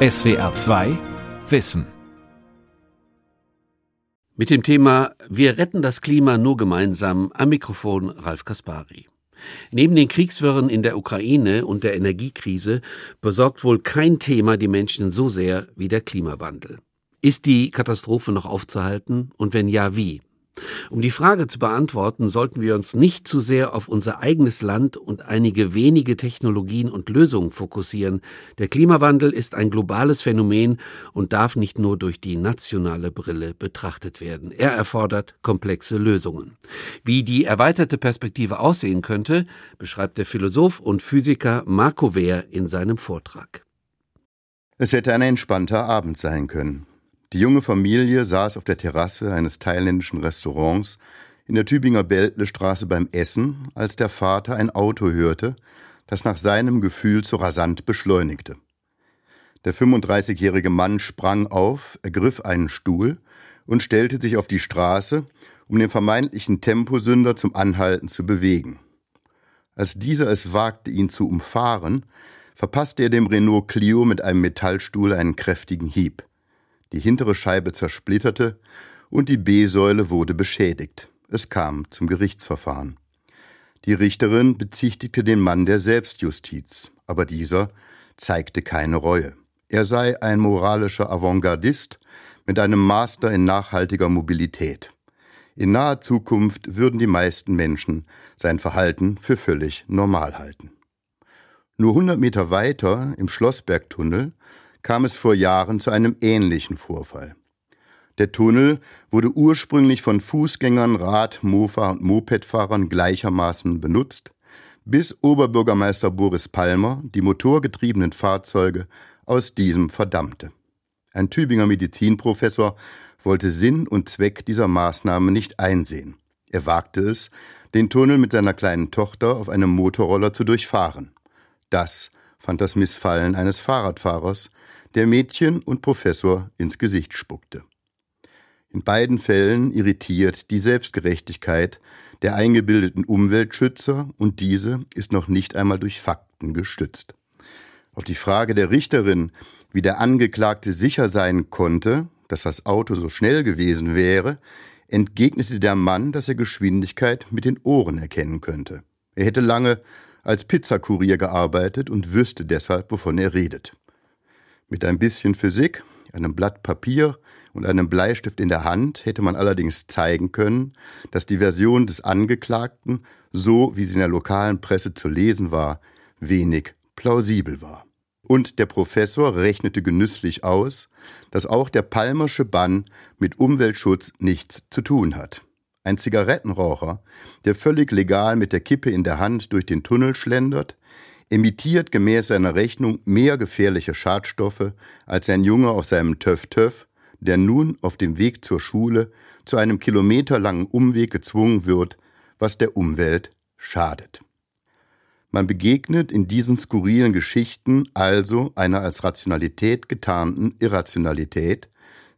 SWR 2 Wissen. Mit dem Thema Wir retten das Klima nur gemeinsam am Mikrofon Ralf Kaspari. Neben den Kriegswirren in der Ukraine und der Energiekrise besorgt wohl kein Thema die Menschen so sehr wie der Klimawandel. Ist die Katastrophe noch aufzuhalten und wenn ja, wie? Um die Frage zu beantworten, sollten wir uns nicht zu sehr auf unser eigenes Land und einige wenige Technologien und Lösungen fokussieren. Der Klimawandel ist ein globales Phänomen und darf nicht nur durch die nationale Brille betrachtet werden. Er erfordert komplexe Lösungen. Wie die erweiterte Perspektive aussehen könnte, beschreibt der Philosoph und Physiker Marco Wehr in seinem Vortrag. Es hätte ein entspannter Abend sein können. Die junge Familie saß auf der Terrasse eines thailändischen Restaurants in der Tübinger Beltlestraße beim Essen, als der Vater ein Auto hörte, das nach seinem Gefühl so rasant beschleunigte. Der 35-jährige Mann sprang auf, ergriff einen Stuhl und stellte sich auf die Straße, um den vermeintlichen Temposünder zum Anhalten zu bewegen. Als dieser es wagte, ihn zu umfahren, verpasste er dem Renault Clio mit einem Metallstuhl einen kräftigen Hieb die hintere Scheibe zersplitterte und die B-Säule wurde beschädigt. Es kam zum Gerichtsverfahren. Die Richterin bezichtigte den Mann der Selbstjustiz, aber dieser zeigte keine Reue. Er sei ein moralischer Avantgardist mit einem Master in nachhaltiger Mobilität. In naher Zukunft würden die meisten Menschen sein Verhalten für völlig normal halten. Nur 100 Meter weiter im Schlossbergtunnel kam es vor Jahren zu einem ähnlichen Vorfall. Der Tunnel wurde ursprünglich von Fußgängern, Rad-, Mofa- und Mopedfahrern gleichermaßen benutzt, bis Oberbürgermeister Boris Palmer die motorgetriebenen Fahrzeuge aus diesem verdammte. Ein Tübinger Medizinprofessor wollte Sinn und Zweck dieser Maßnahme nicht einsehen. Er wagte es, den Tunnel mit seiner kleinen Tochter auf einem Motorroller zu durchfahren. Das fand das Missfallen eines Fahrradfahrers, der Mädchen und Professor ins Gesicht spuckte. In beiden Fällen irritiert die Selbstgerechtigkeit der eingebildeten Umweltschützer und diese ist noch nicht einmal durch Fakten gestützt. Auf die Frage der Richterin, wie der Angeklagte sicher sein konnte, dass das Auto so schnell gewesen wäre, entgegnete der Mann, dass er Geschwindigkeit mit den Ohren erkennen könnte. Er hätte lange als Pizzakurier gearbeitet und wüsste deshalb, wovon er redet. Mit ein bisschen Physik, einem Blatt Papier und einem Bleistift in der Hand hätte man allerdings zeigen können, dass die Version des Angeklagten, so wie sie in der lokalen Presse zu lesen war, wenig plausibel war. Und der Professor rechnete genüsslich aus, dass auch der Palmersche Bann mit Umweltschutz nichts zu tun hat. Ein Zigarettenraucher, der völlig legal mit der Kippe in der Hand durch den Tunnel schlendert, emittiert gemäß seiner Rechnung mehr gefährliche Schadstoffe als ein Junge auf seinem Töff-Töff, der nun auf dem Weg zur Schule zu einem kilometerlangen Umweg gezwungen wird, was der Umwelt schadet. Man begegnet in diesen skurrilen Geschichten also einer als Rationalität getarnten Irrationalität,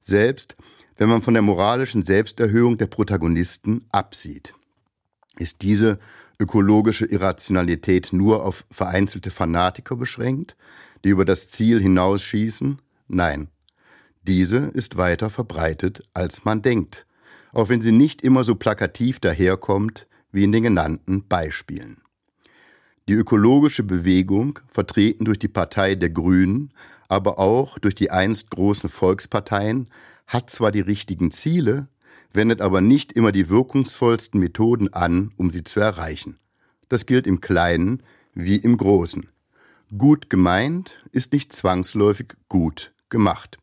selbst wenn man von der moralischen Selbsterhöhung der Protagonisten absieht. Ist diese ökologische Irrationalität nur auf vereinzelte Fanatiker beschränkt, die über das Ziel hinausschießen? Nein. Diese ist weiter verbreitet, als man denkt, auch wenn sie nicht immer so plakativ daherkommt wie in den genannten Beispielen. Die ökologische Bewegung, vertreten durch die Partei der Grünen, aber auch durch die einst großen Volksparteien, hat zwar die richtigen Ziele, wendet aber nicht immer die wirkungsvollsten Methoden an, um sie zu erreichen. Das gilt im Kleinen wie im Großen. Gut gemeint ist nicht zwangsläufig gut gemacht.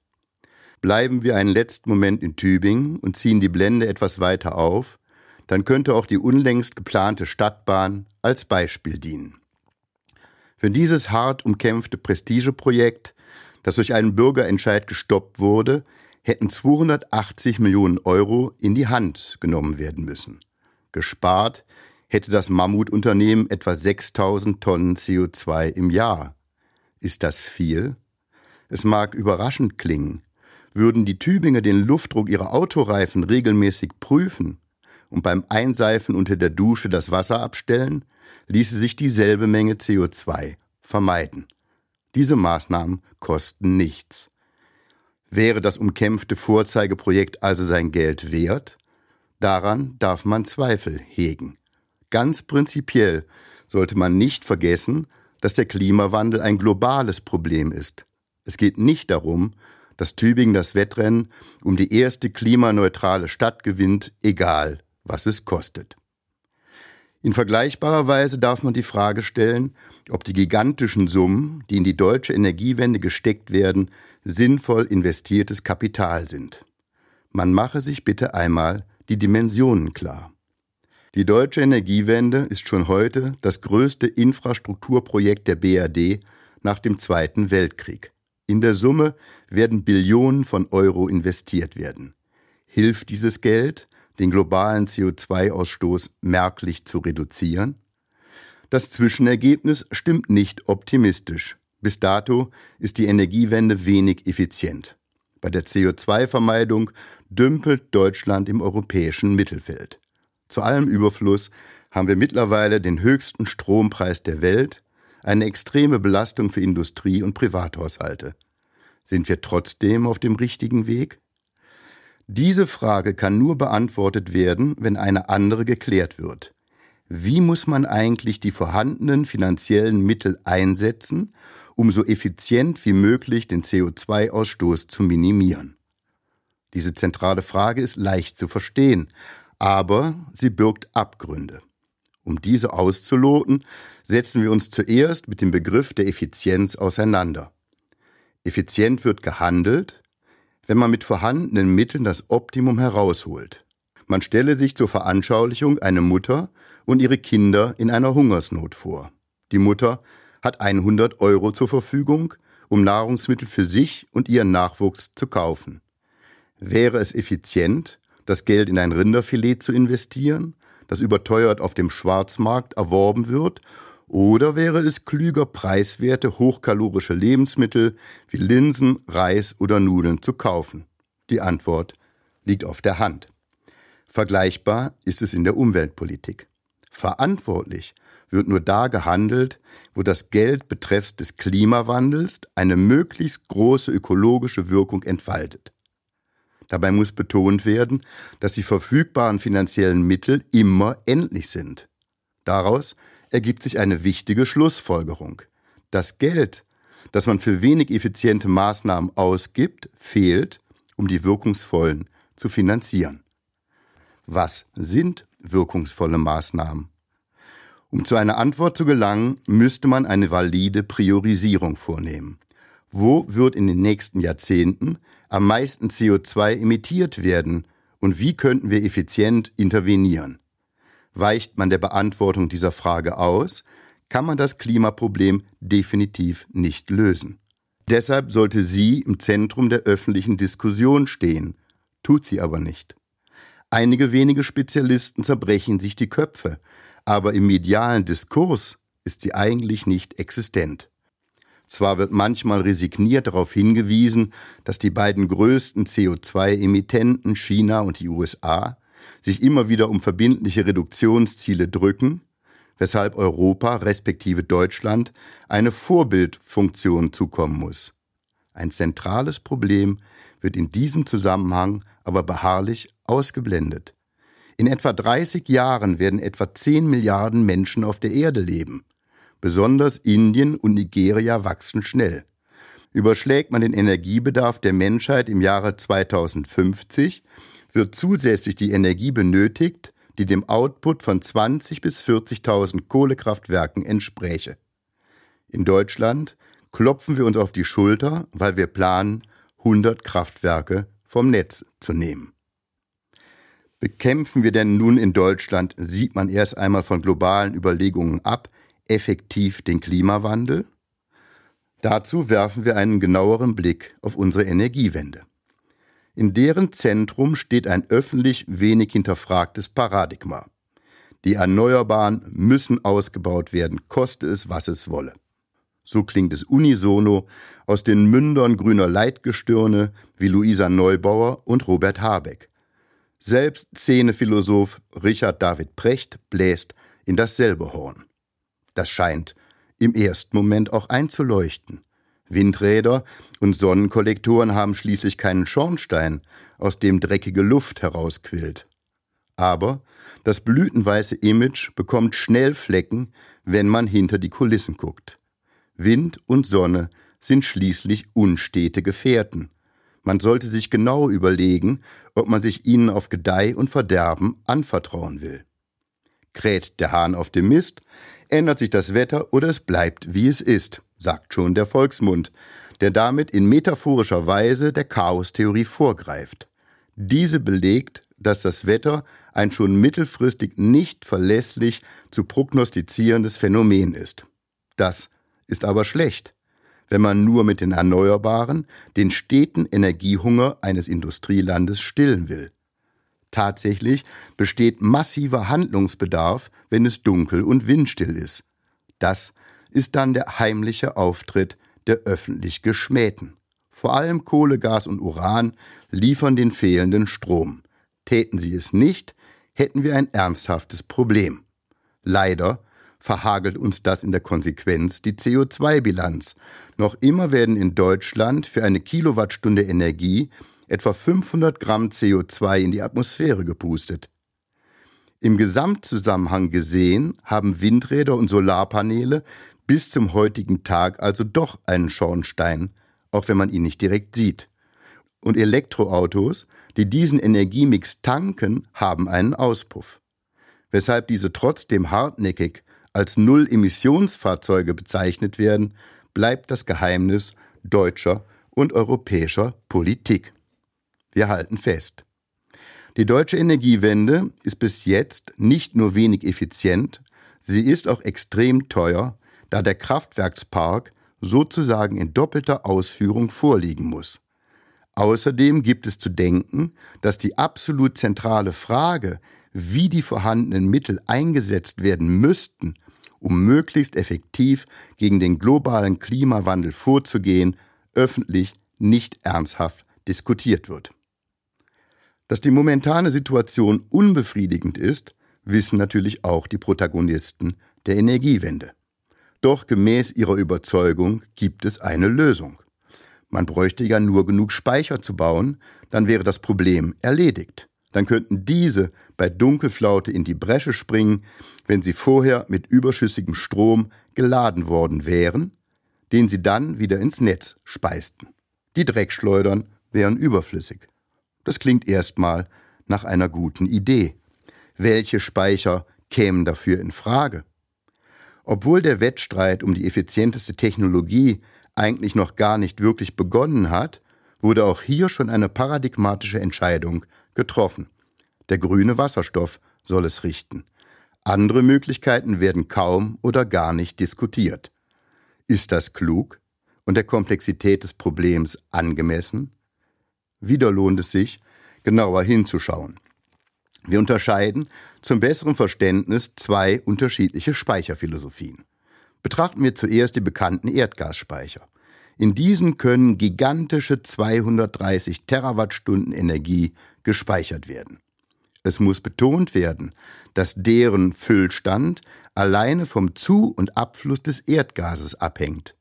Bleiben wir einen letzten Moment in Tübingen und ziehen die Blende etwas weiter auf, dann könnte auch die unlängst geplante Stadtbahn als Beispiel dienen. Für dieses hart umkämpfte Prestigeprojekt, das durch einen Bürgerentscheid gestoppt wurde, hätten 280 Millionen Euro in die Hand genommen werden müssen. Gespart hätte das Mammutunternehmen etwa 6000 Tonnen CO2 im Jahr. Ist das viel? Es mag überraschend klingen. Würden die Tübinger den Luftdruck ihrer Autoreifen regelmäßig prüfen und beim Einseifen unter der Dusche das Wasser abstellen, ließe sich dieselbe Menge CO2 vermeiden. Diese Maßnahmen kosten nichts. Wäre das umkämpfte Vorzeigeprojekt also sein Geld wert? Daran darf man Zweifel hegen. Ganz prinzipiell sollte man nicht vergessen, dass der Klimawandel ein globales Problem ist. Es geht nicht darum, dass Tübingen das Wettrennen um die erste klimaneutrale Stadt gewinnt, egal was es kostet. In vergleichbarer Weise darf man die Frage stellen, ob die gigantischen Summen, die in die deutsche Energiewende gesteckt werden, sinnvoll investiertes Kapital sind. Man mache sich bitte einmal die Dimensionen klar. Die deutsche Energiewende ist schon heute das größte Infrastrukturprojekt der BRD nach dem Zweiten Weltkrieg. In der Summe werden Billionen von Euro investiert werden. Hilft dieses Geld, den globalen CO2-Ausstoß merklich zu reduzieren? Das Zwischenergebnis stimmt nicht optimistisch. Bis dato ist die Energiewende wenig effizient. Bei der CO2-Vermeidung dümpelt Deutschland im europäischen Mittelfeld. Zu allem Überfluss haben wir mittlerweile den höchsten Strompreis der Welt, eine extreme Belastung für Industrie und Privathaushalte. Sind wir trotzdem auf dem richtigen Weg? Diese Frage kann nur beantwortet werden, wenn eine andere geklärt wird. Wie muss man eigentlich die vorhandenen finanziellen Mittel einsetzen, um so effizient wie möglich den CO2-Ausstoß zu minimieren? Diese zentrale Frage ist leicht zu verstehen, aber sie birgt Abgründe. Um diese auszuloten, setzen wir uns zuerst mit dem Begriff der Effizienz auseinander. Effizient wird gehandelt, wenn man mit vorhandenen Mitteln das Optimum herausholt. Man stelle sich zur Veranschaulichung eine Mutter und ihre Kinder in einer Hungersnot vor. Die Mutter hat 100 Euro zur Verfügung, um Nahrungsmittel für sich und ihren Nachwuchs zu kaufen. Wäre es effizient, das Geld in ein Rinderfilet zu investieren, das überteuert auf dem Schwarzmarkt erworben wird, oder wäre es klüger, preiswerte, hochkalorische Lebensmittel wie Linsen, Reis oder Nudeln zu kaufen? Die Antwort liegt auf der Hand. Vergleichbar ist es in der Umweltpolitik. Verantwortlich wird nur da gehandelt, wo das Geld betreffs des Klimawandels eine möglichst große ökologische Wirkung entfaltet. Dabei muss betont werden, dass die verfügbaren finanziellen Mittel immer endlich sind. Daraus ergibt sich eine wichtige Schlussfolgerung. Das Geld, das man für wenig effiziente Maßnahmen ausgibt, fehlt, um die wirkungsvollen zu finanzieren. Was sind wirkungsvolle Maßnahmen? Um zu einer Antwort zu gelangen, müsste man eine valide Priorisierung vornehmen. Wo wird in den nächsten Jahrzehnten am meisten CO2 emittiert werden und wie könnten wir effizient intervenieren? Weicht man der Beantwortung dieser Frage aus, kann man das Klimaproblem definitiv nicht lösen. Deshalb sollte sie im Zentrum der öffentlichen Diskussion stehen, tut sie aber nicht. Einige wenige Spezialisten zerbrechen sich die Köpfe, aber im medialen Diskurs ist sie eigentlich nicht existent. Zwar wird manchmal resigniert darauf hingewiesen, dass die beiden größten CO2-Emittenten China und die USA sich immer wieder um verbindliche Reduktionsziele drücken, weshalb Europa respektive Deutschland eine Vorbildfunktion zukommen muss. Ein zentrales Problem wird in diesem Zusammenhang aber beharrlich ausgeblendet. In etwa 30 Jahren werden etwa 10 Milliarden Menschen auf der Erde leben. Besonders Indien und Nigeria wachsen schnell. Überschlägt man den Energiebedarf der Menschheit im Jahre 2050, wird zusätzlich die Energie benötigt, die dem Output von 20 bis 40.000 Kohlekraftwerken entspräche. In Deutschland klopfen wir uns auf die Schulter, weil wir planen, 100 Kraftwerke vom Netz zu nehmen. Bekämpfen wir denn nun in Deutschland, sieht man erst einmal von globalen Überlegungen ab, effektiv den Klimawandel? Dazu werfen wir einen genaueren Blick auf unsere Energiewende. In deren Zentrum steht ein öffentlich wenig hinterfragtes Paradigma. Die Erneuerbaren müssen ausgebaut werden, koste es, was es wolle. So klingt es unisono aus den Mündern grüner Leitgestirne wie Luisa Neubauer und Robert Habeck. Selbst Szenephilosoph Richard David Precht bläst in dasselbe Horn. Das scheint im ersten Moment auch einzuleuchten. Windräder und Sonnenkollektoren haben schließlich keinen Schornstein, aus dem dreckige Luft herausquillt. Aber das blütenweiße Image bekommt schnell Flecken, wenn man hinter die Kulissen guckt. Wind und Sonne sind schließlich unstete Gefährten. Man sollte sich genau überlegen, ob man sich ihnen auf Gedeih und Verderben anvertrauen will. Kräht der Hahn auf dem Mist, ändert sich das Wetter oder es bleibt, wie es ist, sagt schon der Volksmund, der damit in metaphorischer Weise der Chaostheorie vorgreift. Diese belegt, dass das Wetter ein schon mittelfristig nicht verlässlich zu prognostizierendes Phänomen ist. Das ist aber schlecht, wenn man nur mit den Erneuerbaren den steten Energiehunger eines Industrielandes stillen will. Tatsächlich besteht massiver Handlungsbedarf, wenn es dunkel und windstill ist. Das ist dann der heimliche Auftritt der öffentlich Geschmähten. Vor allem Kohle, Gas und Uran liefern den fehlenden Strom. Täten sie es nicht, hätten wir ein ernsthaftes Problem. Leider verhagelt uns das in der Konsequenz die CO2-Bilanz. Noch immer werden in Deutschland für eine Kilowattstunde Energie etwa 500 Gramm CO2 in die Atmosphäre gepustet. Im Gesamtzusammenhang gesehen haben Windräder und Solarpaneele bis zum heutigen Tag also doch einen Schornstein, auch wenn man ihn nicht direkt sieht. Und Elektroautos die diesen Energiemix tanken, haben einen Auspuff. Weshalb diese trotzdem hartnäckig als Null-Emissionsfahrzeuge bezeichnet werden, bleibt das Geheimnis deutscher und europäischer Politik. Wir halten fest. Die deutsche Energiewende ist bis jetzt nicht nur wenig effizient, sie ist auch extrem teuer, da der Kraftwerkspark sozusagen in doppelter Ausführung vorliegen muss. Außerdem gibt es zu denken, dass die absolut zentrale Frage, wie die vorhandenen Mittel eingesetzt werden müssten, um möglichst effektiv gegen den globalen Klimawandel vorzugehen, öffentlich nicht ernsthaft diskutiert wird. Dass die momentane Situation unbefriedigend ist, wissen natürlich auch die Protagonisten der Energiewende. Doch gemäß ihrer Überzeugung gibt es eine Lösung. Man bräuchte ja nur genug Speicher zu bauen, dann wäre das Problem erledigt. Dann könnten diese bei Dunkelflaute in die Bresche springen, wenn sie vorher mit überschüssigem Strom geladen worden wären, den sie dann wieder ins Netz speisten. Die Dreckschleudern wären überflüssig. Das klingt erstmal nach einer guten Idee. Welche Speicher kämen dafür in Frage? Obwohl der Wettstreit um die effizienteste Technologie eigentlich noch gar nicht wirklich begonnen hat, wurde auch hier schon eine paradigmatische Entscheidung getroffen. Der grüne Wasserstoff soll es richten. Andere Möglichkeiten werden kaum oder gar nicht diskutiert. Ist das klug und der Komplexität des Problems angemessen? Wieder lohnt es sich, genauer hinzuschauen. Wir unterscheiden zum besseren Verständnis zwei unterschiedliche Speicherphilosophien. Betrachten wir zuerst die bekannten Erdgasspeicher. In diesen können gigantische 230 Terawattstunden Energie gespeichert werden. Es muss betont werden, dass deren Füllstand alleine vom Zu- und Abfluss des Erdgases abhängt.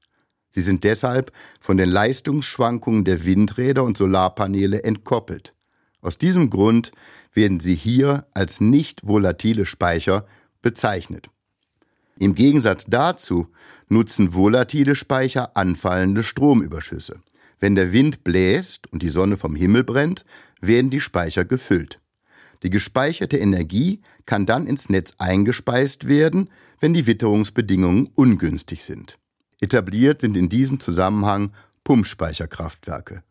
Sie sind deshalb von den Leistungsschwankungen der Windräder und Solarpaneele entkoppelt. Aus diesem Grund werden sie hier als nicht volatile Speicher bezeichnet. Im Gegensatz dazu nutzen volatile Speicher anfallende Stromüberschüsse. Wenn der Wind bläst und die Sonne vom Himmel brennt, werden die Speicher gefüllt. Die gespeicherte Energie kann dann ins Netz eingespeist werden, wenn die Witterungsbedingungen ungünstig sind. Etabliert sind in diesem Zusammenhang Pumpspeicherkraftwerke.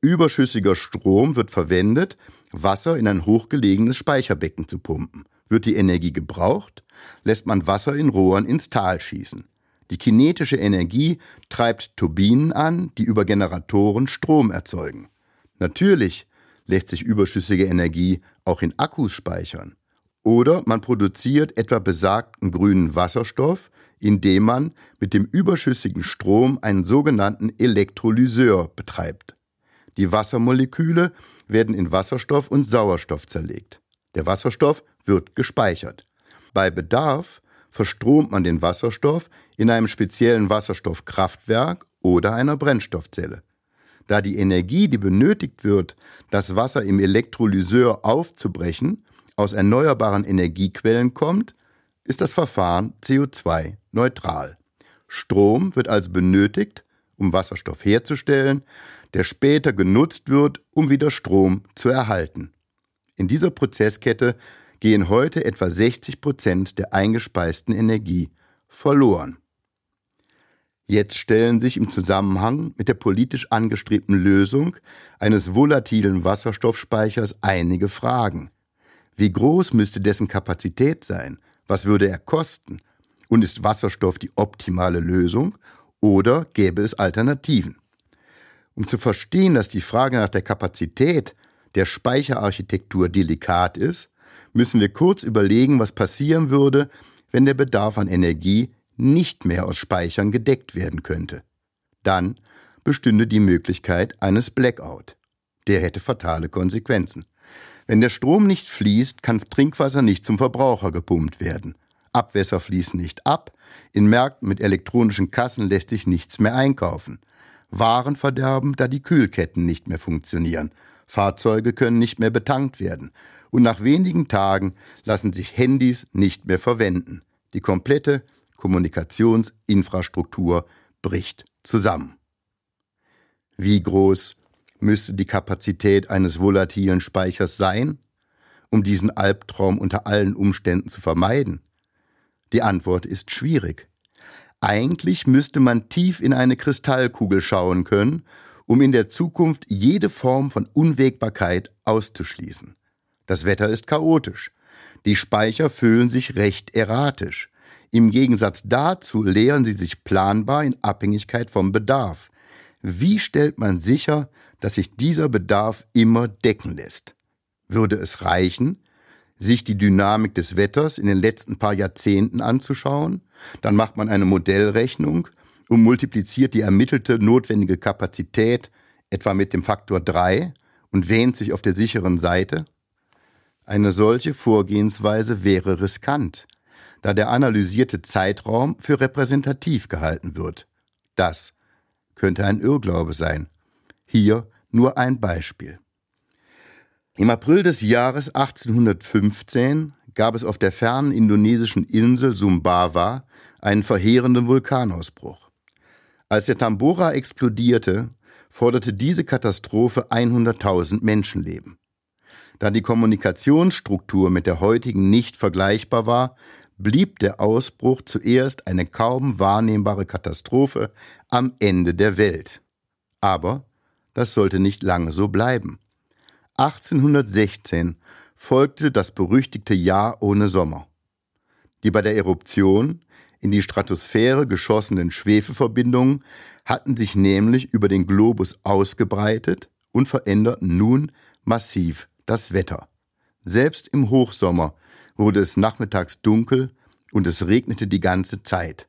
Überschüssiger Strom wird verwendet, Wasser in ein hochgelegenes Speicherbecken zu pumpen. Wird die Energie gebraucht, lässt man Wasser in Rohren ins Tal schießen. Die kinetische Energie treibt Turbinen an, die über Generatoren Strom erzeugen. Natürlich lässt sich überschüssige Energie auch in Akkus speichern. Oder man produziert etwa besagten grünen Wasserstoff, indem man mit dem überschüssigen Strom einen sogenannten Elektrolyseur betreibt. Die Wassermoleküle werden in Wasserstoff und Sauerstoff zerlegt. Der Wasserstoff wird gespeichert. Bei Bedarf verstromt man den Wasserstoff in einem speziellen Wasserstoffkraftwerk oder einer Brennstoffzelle. Da die Energie, die benötigt wird, das Wasser im Elektrolyseur aufzubrechen, aus erneuerbaren Energiequellen kommt, ist das Verfahren CO2-neutral. Strom wird also benötigt, um Wasserstoff herzustellen, der später genutzt wird, um wieder Strom zu erhalten. In dieser Prozesskette gehen heute etwa 60 Prozent der eingespeisten Energie verloren. Jetzt stellen sich im Zusammenhang mit der politisch angestrebten Lösung eines volatilen Wasserstoffspeichers einige Fragen. Wie groß müsste dessen Kapazität sein? Was würde er kosten? Und ist Wasserstoff die optimale Lösung oder gäbe es Alternativen? Um zu verstehen, dass die Frage nach der Kapazität der Speicherarchitektur delikat ist, müssen wir kurz überlegen, was passieren würde, wenn der Bedarf an Energie nicht mehr aus Speichern gedeckt werden könnte. Dann bestünde die Möglichkeit eines Blackout. Der hätte fatale Konsequenzen. Wenn der Strom nicht fließt, kann Trinkwasser nicht zum Verbraucher gepumpt werden. Abwässer fließen nicht ab, in Märkten mit elektronischen Kassen lässt sich nichts mehr einkaufen. Waren verderben, da die Kühlketten nicht mehr funktionieren. Fahrzeuge können nicht mehr betankt werden. Und nach wenigen Tagen lassen sich Handys nicht mehr verwenden. Die komplette Kommunikationsinfrastruktur bricht zusammen. Wie groß müsste die Kapazität eines volatilen Speichers sein, um diesen Albtraum unter allen Umständen zu vermeiden? Die Antwort ist schwierig. Eigentlich müsste man tief in eine Kristallkugel schauen können, um in der Zukunft jede Form von Unwägbarkeit auszuschließen. Das Wetter ist chaotisch. Die Speicher füllen sich recht erratisch. Im Gegensatz dazu leeren sie sich planbar in Abhängigkeit vom Bedarf. Wie stellt man sicher, dass sich dieser Bedarf immer decken lässt? Würde es reichen, sich die Dynamik des Wetters in den letzten paar Jahrzehnten anzuschauen? Dann macht man eine Modellrechnung und multipliziert die ermittelte notwendige Kapazität etwa mit dem Faktor 3 und wähnt sich auf der sicheren Seite? Eine solche Vorgehensweise wäre riskant, da der analysierte Zeitraum für repräsentativ gehalten wird. Das könnte ein Irrglaube sein. Hier nur ein Beispiel. Im April des Jahres 1815 gab es auf der fernen indonesischen Insel Sumbawa einen verheerenden Vulkanausbruch. Als der Tambora explodierte, forderte diese Katastrophe 100.000 Menschenleben. Da die Kommunikationsstruktur mit der heutigen nicht vergleichbar war, blieb der Ausbruch zuerst eine kaum wahrnehmbare Katastrophe am Ende der Welt. Aber das sollte nicht lange so bleiben. 1816 folgte das berüchtigte Jahr ohne Sommer. Die bei der Eruption in die Stratosphäre geschossenen Schwefelverbindungen hatten sich nämlich über den Globus ausgebreitet und veränderten nun massiv das Wetter. Selbst im Hochsommer wurde es nachmittags dunkel und es regnete die ganze Zeit.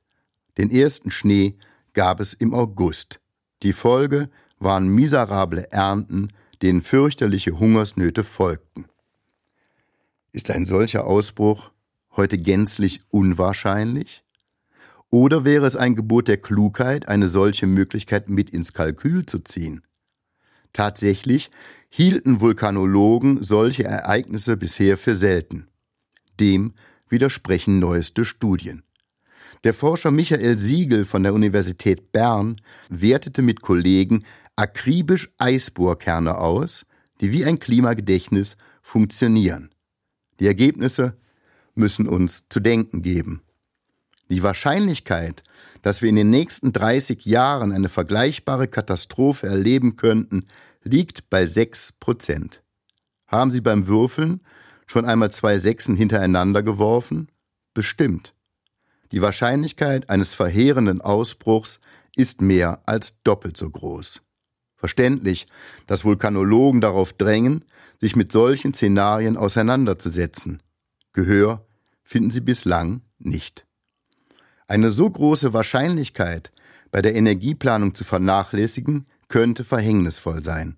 Den ersten Schnee gab es im August. Die Folge waren miserable Ernten, denen fürchterliche Hungersnöte folgten. Ist ein solcher Ausbruch heute gänzlich unwahrscheinlich? Oder wäre es ein Gebot der Klugheit, eine solche Möglichkeit mit ins Kalkül zu ziehen? Tatsächlich hielten Vulkanologen solche Ereignisse bisher für selten. Dem widersprechen neueste Studien. Der Forscher Michael Siegel von der Universität Bern wertete mit Kollegen akribisch Eisbohrkerne aus, die wie ein Klimagedächtnis funktionieren. Die Ergebnisse müssen uns zu denken geben. Die Wahrscheinlichkeit, dass wir in den nächsten 30 Jahren eine vergleichbare Katastrophe erleben könnten, liegt bei 6 Prozent. Haben Sie beim Würfeln schon einmal zwei Sechsen hintereinander geworfen? Bestimmt. Die Wahrscheinlichkeit eines verheerenden Ausbruchs ist mehr als doppelt so groß. Verständlich, dass Vulkanologen darauf drängen, sich mit solchen Szenarien auseinanderzusetzen. Gehör finden sie bislang nicht. Eine so große Wahrscheinlichkeit bei der Energieplanung zu vernachlässigen, könnte verhängnisvoll sein.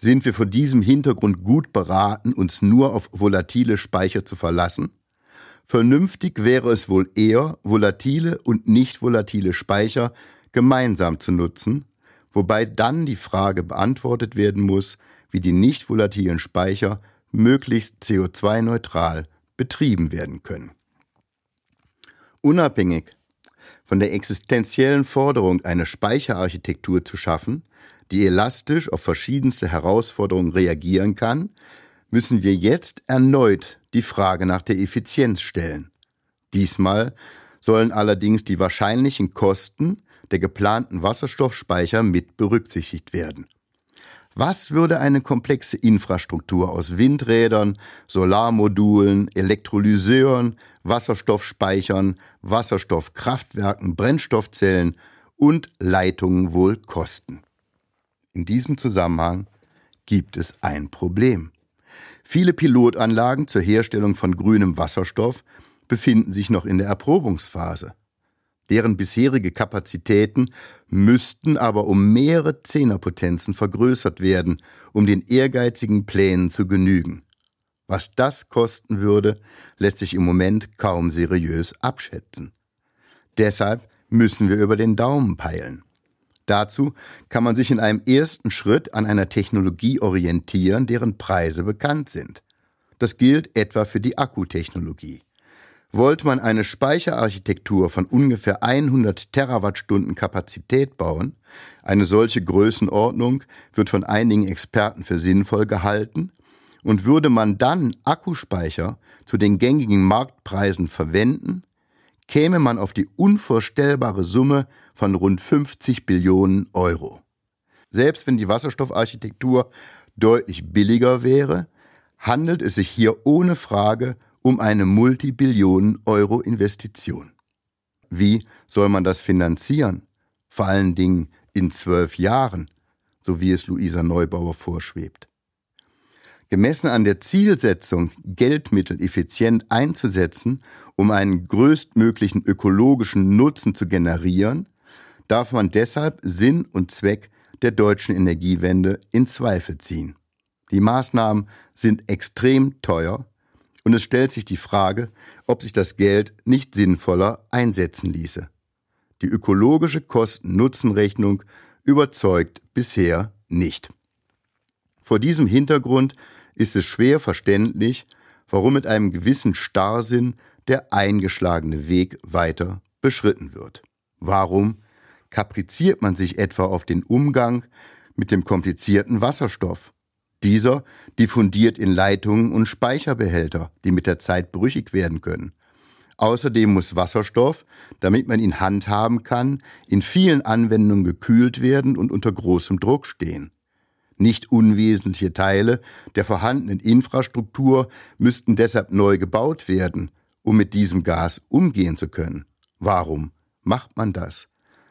Sind wir vor diesem Hintergrund gut beraten, uns nur auf volatile Speicher zu verlassen? Vernünftig wäre es wohl eher, volatile und nicht volatile Speicher gemeinsam zu nutzen, wobei dann die Frage beantwortet werden muss, wie die nicht volatilen Speicher möglichst CO2-neutral betrieben werden können. Unabhängig von der existenziellen Forderung, eine Speicherarchitektur zu schaffen, die elastisch auf verschiedenste Herausforderungen reagieren kann, müssen wir jetzt erneut die Frage nach der Effizienz stellen. Diesmal sollen allerdings die wahrscheinlichen Kosten der geplanten Wasserstoffspeicher mit berücksichtigt werden. Was würde eine komplexe Infrastruktur aus Windrädern, Solarmodulen, Elektrolyseuren, Wasserstoffspeichern, Wasserstoffkraftwerken, Brennstoffzellen und Leitungen wohl kosten? In diesem Zusammenhang gibt es ein Problem. Viele Pilotanlagen zur Herstellung von grünem Wasserstoff befinden sich noch in der Erprobungsphase. Deren bisherige Kapazitäten müssten aber um mehrere Zehnerpotenzen vergrößert werden, um den ehrgeizigen Plänen zu genügen. Was das kosten würde, lässt sich im Moment kaum seriös abschätzen. Deshalb müssen wir über den Daumen peilen. Dazu kann man sich in einem ersten Schritt an einer Technologie orientieren, deren Preise bekannt sind. Das gilt etwa für die Akkutechnologie. Wollte man eine Speicherarchitektur von ungefähr 100 Terawattstunden Kapazität bauen, eine solche Größenordnung wird von einigen Experten für sinnvoll gehalten, und würde man dann Akkuspeicher zu den gängigen Marktpreisen verwenden, käme man auf die unvorstellbare Summe von rund 50 Billionen Euro. Selbst wenn die Wasserstoffarchitektur deutlich billiger wäre, handelt es sich hier ohne Frage um eine Multibillionen-Euro-Investition. Wie soll man das finanzieren? Vor allen Dingen in zwölf Jahren, so wie es Luisa Neubauer vorschwebt. Gemessen an der Zielsetzung, Geldmittel effizient einzusetzen, um einen größtmöglichen ökologischen Nutzen zu generieren, darf man deshalb Sinn und Zweck der deutschen Energiewende in Zweifel ziehen. Die Maßnahmen sind extrem teuer und es stellt sich die Frage, ob sich das Geld nicht sinnvoller einsetzen ließe. Die ökologische Kosten-Nutzen-Rechnung überzeugt bisher nicht. Vor diesem Hintergrund ist es schwer verständlich, warum mit einem gewissen Starrsinn der eingeschlagene Weg weiter beschritten wird. Warum kapriziert man sich etwa auf den Umgang mit dem komplizierten Wasserstoff dieser diffundiert in Leitungen und Speicherbehälter, die mit der Zeit brüchig werden können. Außerdem muss Wasserstoff, damit man ihn handhaben kann, in vielen Anwendungen gekühlt werden und unter großem Druck stehen. Nicht unwesentliche Teile der vorhandenen Infrastruktur müssten deshalb neu gebaut werden, um mit diesem Gas umgehen zu können. Warum macht man das?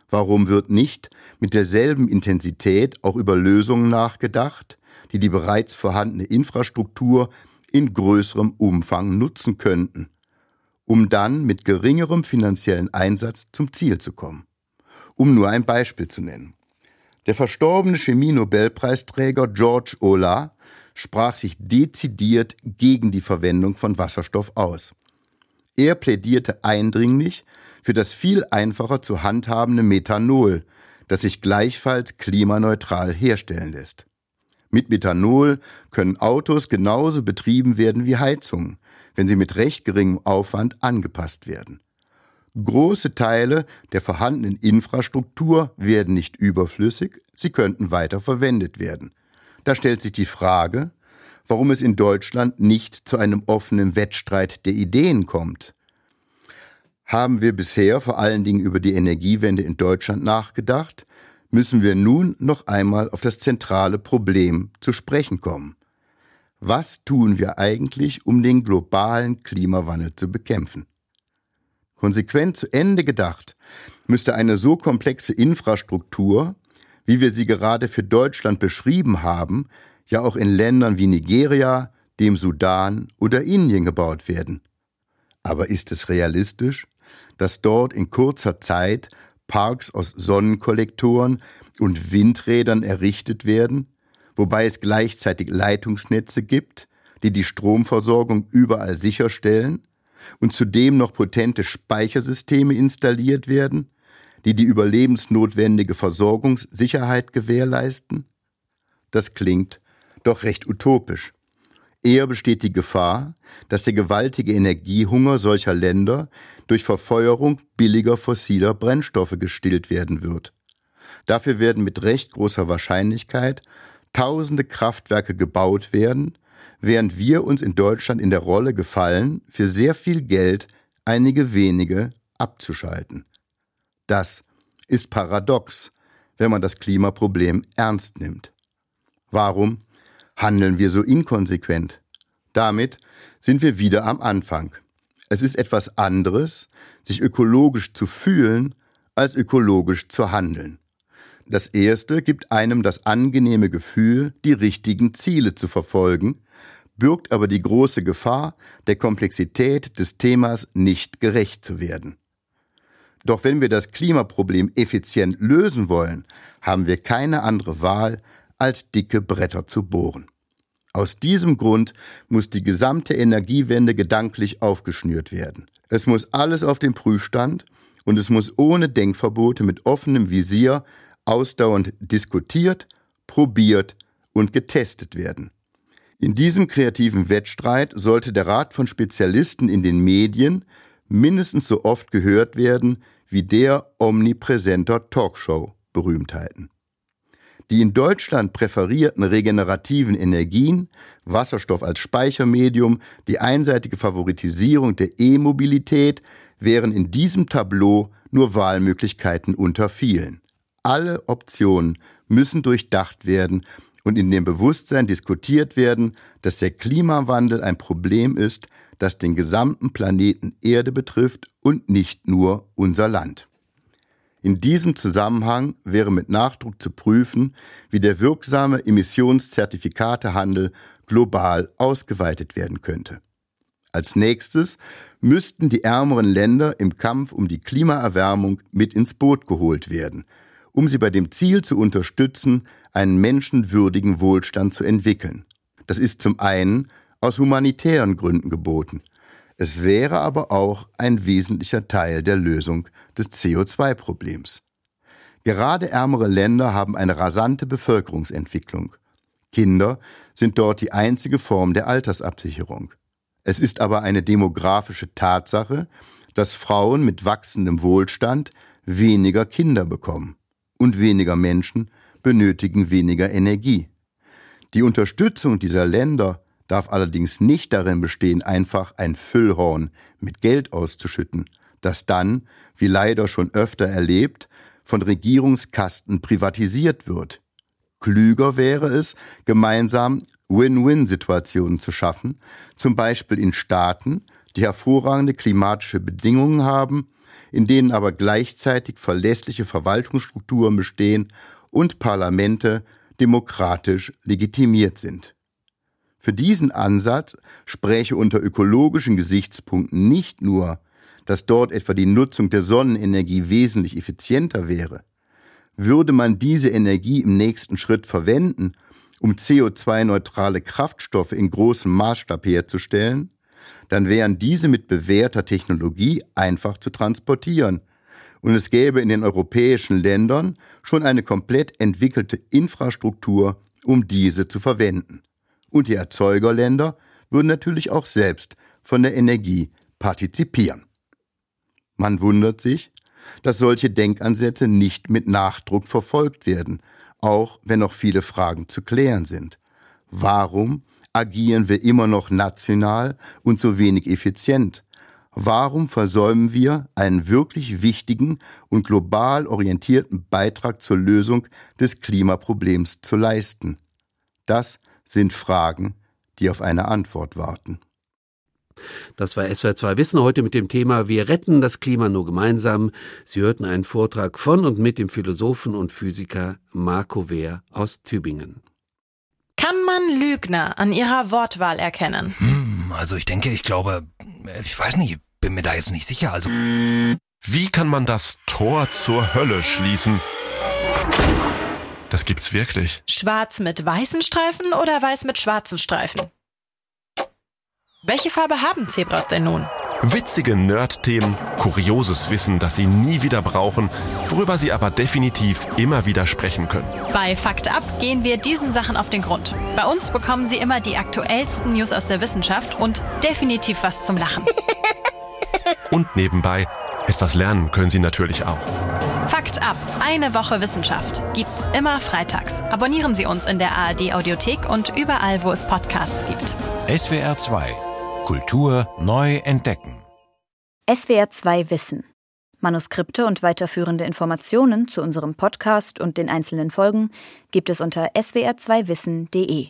Warum wird nicht mit derselben Intensität auch über Lösungen nachgedacht, die die bereits vorhandene Infrastruktur in größerem Umfang nutzen könnten, um dann mit geringerem finanziellen Einsatz zum Ziel zu kommen. Um nur ein Beispiel zu nennen. Der verstorbene Chemie-Nobelpreisträger George Olah sprach sich dezidiert gegen die Verwendung von Wasserstoff aus. Er plädierte eindringlich für das viel einfacher zu handhabende Methanol, das sich gleichfalls klimaneutral herstellen lässt. Mit Methanol können Autos genauso betrieben werden wie Heizungen, wenn sie mit recht geringem Aufwand angepasst werden. Große Teile der vorhandenen Infrastruktur werden nicht überflüssig, sie könnten weiter verwendet werden. Da stellt sich die Frage, warum es in Deutschland nicht zu einem offenen Wettstreit der Ideen kommt. Haben wir bisher vor allen Dingen über die Energiewende in Deutschland nachgedacht, müssen wir nun noch einmal auf das zentrale Problem zu sprechen kommen. Was tun wir eigentlich, um den globalen Klimawandel zu bekämpfen? Konsequent zu Ende gedacht, müsste eine so komplexe Infrastruktur, wie wir sie gerade für Deutschland beschrieben haben, ja auch in Ländern wie Nigeria, dem Sudan oder Indien gebaut werden. Aber ist es realistisch, dass dort in kurzer Zeit Parks aus Sonnenkollektoren und Windrädern errichtet werden, wobei es gleichzeitig Leitungsnetze gibt, die die Stromversorgung überall sicherstellen und zudem noch potente Speichersysteme installiert werden, die die überlebensnotwendige Versorgungssicherheit gewährleisten? Das klingt doch recht utopisch. Eher besteht die Gefahr, dass der gewaltige Energiehunger solcher Länder durch Verfeuerung billiger fossiler Brennstoffe gestillt werden wird. Dafür werden mit recht großer Wahrscheinlichkeit tausende Kraftwerke gebaut werden, während wir uns in Deutschland in der Rolle gefallen, für sehr viel Geld einige wenige abzuschalten. Das ist paradox, wenn man das Klimaproblem ernst nimmt. Warum handeln wir so inkonsequent? Damit sind wir wieder am Anfang. Es ist etwas anderes, sich ökologisch zu fühlen, als ökologisch zu handeln. Das erste gibt einem das angenehme Gefühl, die richtigen Ziele zu verfolgen, birgt aber die große Gefahr, der Komplexität des Themas nicht gerecht zu werden. Doch wenn wir das Klimaproblem effizient lösen wollen, haben wir keine andere Wahl, als dicke Bretter zu bohren. Aus diesem Grund muss die gesamte Energiewende gedanklich aufgeschnürt werden. Es muss alles auf den Prüfstand und es muss ohne Denkverbote mit offenem Visier ausdauernd diskutiert, probiert und getestet werden. In diesem kreativen Wettstreit sollte der Rat von Spezialisten in den Medien mindestens so oft gehört werden wie der omnipräsenter Talkshow-Berühmtheiten. Die in Deutschland präferierten regenerativen Energien, Wasserstoff als Speichermedium, die einseitige Favoritisierung der E-Mobilität wären in diesem Tableau nur Wahlmöglichkeiten unter vielen. Alle Optionen müssen durchdacht werden und in dem Bewusstsein diskutiert werden, dass der Klimawandel ein Problem ist, das den gesamten Planeten Erde betrifft und nicht nur unser Land. In diesem Zusammenhang wäre mit Nachdruck zu prüfen, wie der wirksame Emissionszertifikatehandel global ausgeweitet werden könnte. Als nächstes müssten die ärmeren Länder im Kampf um die Klimaerwärmung mit ins Boot geholt werden, um sie bei dem Ziel zu unterstützen, einen menschenwürdigen Wohlstand zu entwickeln. Das ist zum einen aus humanitären Gründen geboten. Es wäre aber auch ein wesentlicher Teil der Lösung des CO2-Problems. Gerade ärmere Länder haben eine rasante Bevölkerungsentwicklung. Kinder sind dort die einzige Form der Altersabsicherung. Es ist aber eine demografische Tatsache, dass Frauen mit wachsendem Wohlstand weniger Kinder bekommen und weniger Menschen benötigen weniger Energie. Die Unterstützung dieser Länder darf allerdings nicht darin bestehen, einfach ein Füllhorn mit Geld auszuschütten, das dann, wie leider schon öfter erlebt, von Regierungskasten privatisiert wird. Klüger wäre es, gemeinsam Win-Win-Situationen zu schaffen, zum Beispiel in Staaten, die hervorragende klimatische Bedingungen haben, in denen aber gleichzeitig verlässliche Verwaltungsstrukturen bestehen und Parlamente demokratisch legitimiert sind. Für diesen Ansatz spräche unter ökologischen Gesichtspunkten nicht nur, dass dort etwa die Nutzung der Sonnenenergie wesentlich effizienter wäre. Würde man diese Energie im nächsten Schritt verwenden, um CO2-neutrale Kraftstoffe in großem Maßstab herzustellen, dann wären diese mit bewährter Technologie einfach zu transportieren und es gäbe in den europäischen Ländern schon eine komplett entwickelte Infrastruktur, um diese zu verwenden. Und die Erzeugerländer würden natürlich auch selbst von der Energie partizipieren. Man wundert sich, dass solche Denkansätze nicht mit Nachdruck verfolgt werden, auch wenn noch viele Fragen zu klären sind. Warum agieren wir immer noch national und so wenig effizient? Warum versäumen wir einen wirklich wichtigen und global orientierten Beitrag zur Lösung des Klimaproblems zu leisten? Das sind Fragen, die auf eine Antwort warten. Das war SWR2 Wissen heute mit dem Thema Wir retten das Klima nur gemeinsam. Sie hörten einen Vortrag von und mit dem Philosophen und Physiker Marco Wehr aus Tübingen. Kann man Lügner an ihrer Wortwahl erkennen? Hm, also ich denke, ich glaube, ich weiß nicht, bin mir da jetzt nicht sicher. Also. Wie kann man das Tor zur Hölle schließen? Das gibt's wirklich. Schwarz mit weißen Streifen oder weiß mit schwarzen Streifen? Welche Farbe haben Zebras denn nun? Witzige Nerd-Themen, kurioses Wissen, das Sie nie wieder brauchen, worüber Sie aber definitiv immer wieder sprechen können. Bei Fakt Ab gehen wir diesen Sachen auf den Grund. Bei uns bekommen Sie immer die aktuellsten News aus der Wissenschaft und definitiv was zum Lachen. Und nebenbei, etwas lernen können Sie natürlich auch. Fakt Ab, eine Woche Wissenschaft, gibt's immer freitags. Abonnieren Sie uns in der ARD Audiothek und überall, wo es Podcasts gibt. SWR 2 Kultur neu entdecken. SWR 2 Wissen. Manuskripte und weiterführende Informationen zu unserem Podcast und den einzelnen Folgen gibt es unter swr2wissen.de.